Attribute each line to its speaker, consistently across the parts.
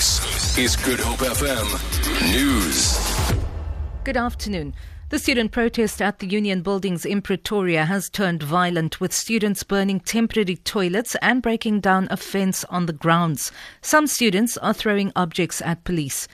Speaker 1: This is Good Hope FM News.
Speaker 2: Good afternoon. The student protest at the Union Buildings in Pretoria has turned violent with students burning temporary toilets and breaking down a fence on the grounds. Some students are throwing objects at police.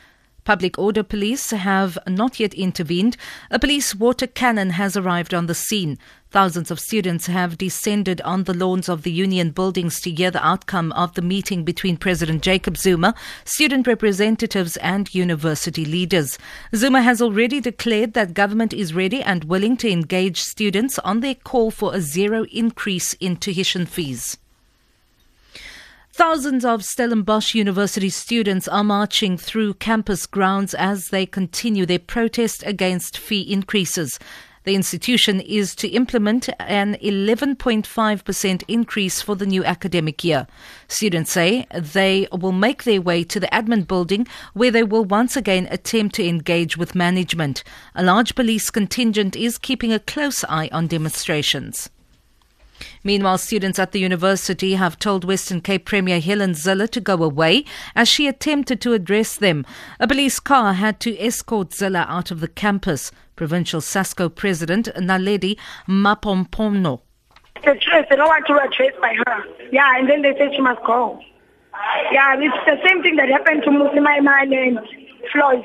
Speaker 2: Public order police have not yet intervened. A police water cannon has arrived on the scene. Thousands of students have descended on the lawns of the union buildings to hear the outcome of the meeting between President Jacob Zuma, student representatives, and university leaders. Zuma has already declared that government is ready and willing to engage students on their call for a zero increase in tuition fees. Thousands of Stellenbosch University students are marching through campus grounds as they continue their protest against fee increases. The institution is to implement an 11.5% increase for the new academic year. Students say they will make their way to the admin building where they will once again attempt to engage with management. A large police contingent is keeping a close eye on demonstrations. Meanwhile, students at the university have told Western Cape Premier Helen Zille to go away as she attempted to address them. A police car had to escort Zille out of the campus. Provincial SASCO President Naledi Mapompono.
Speaker 3: The choice, they don't want to be address by her. Yeah, and then they say she must go. Yeah, it's the same thing that happened to Mmusi and Floyd.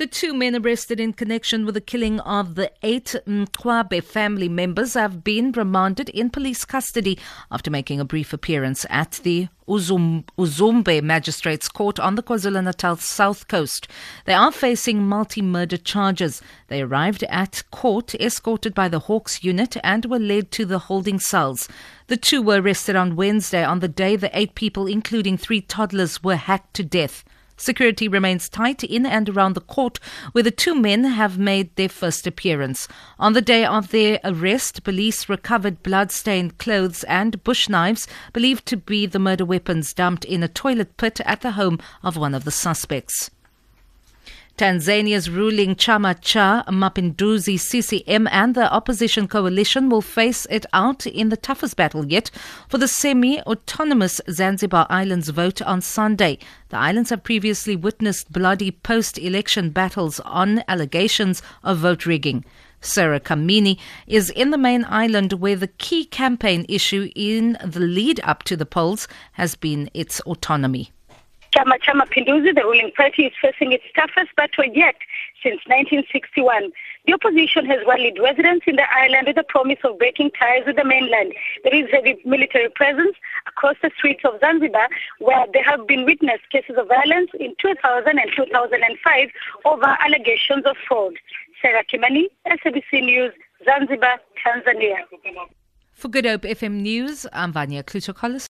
Speaker 2: The two men arrested in connection with the killing of the eight Mkwabe family members have been remanded in police custody after making a brief appearance at the Uzum, Umzumbe Magistrates Court on the KwaZulu-Natal South Coast. They are facing multi-murder charges. They arrived at court escorted by the Hawks unit and were led to the holding cells. The two were arrested on Wednesday on the day the eight people, including three toddlers, were hacked to death. Security remains tight in and around the court where the two men have made their first appearance. On the day of their arrest, police recovered blood-stained clothes and bush knives believed to be the murder weapons dumped in a toilet pit at the home of one of the suspects. Tanzania's ruling Chama cha Mapinduzi CCM and the opposition coalition will face it out in the toughest battle yet for the semi-autonomous Zanzibar Islands vote on Sunday. The islands have previously witnessed bloody post-election battles on allegations of vote rigging. Sarah Kimani is in the main island where the key campaign issue in the lead up to the polls has been its autonomy.
Speaker 4: Chama the ruling party, is facing its toughest battle yet since 1961. The opposition has rallied residents in the island with the promise of breaking ties with the mainland. There is heavy military presence across the streets of Zanzibar where there have been witnessed cases of violence in 2000 and 2005 over allegations of fraud. Sarah Kimani, SABC News, Zanzibar, Tanzania.
Speaker 2: For Good Hope FM News, I'm Vanya Klutokolis.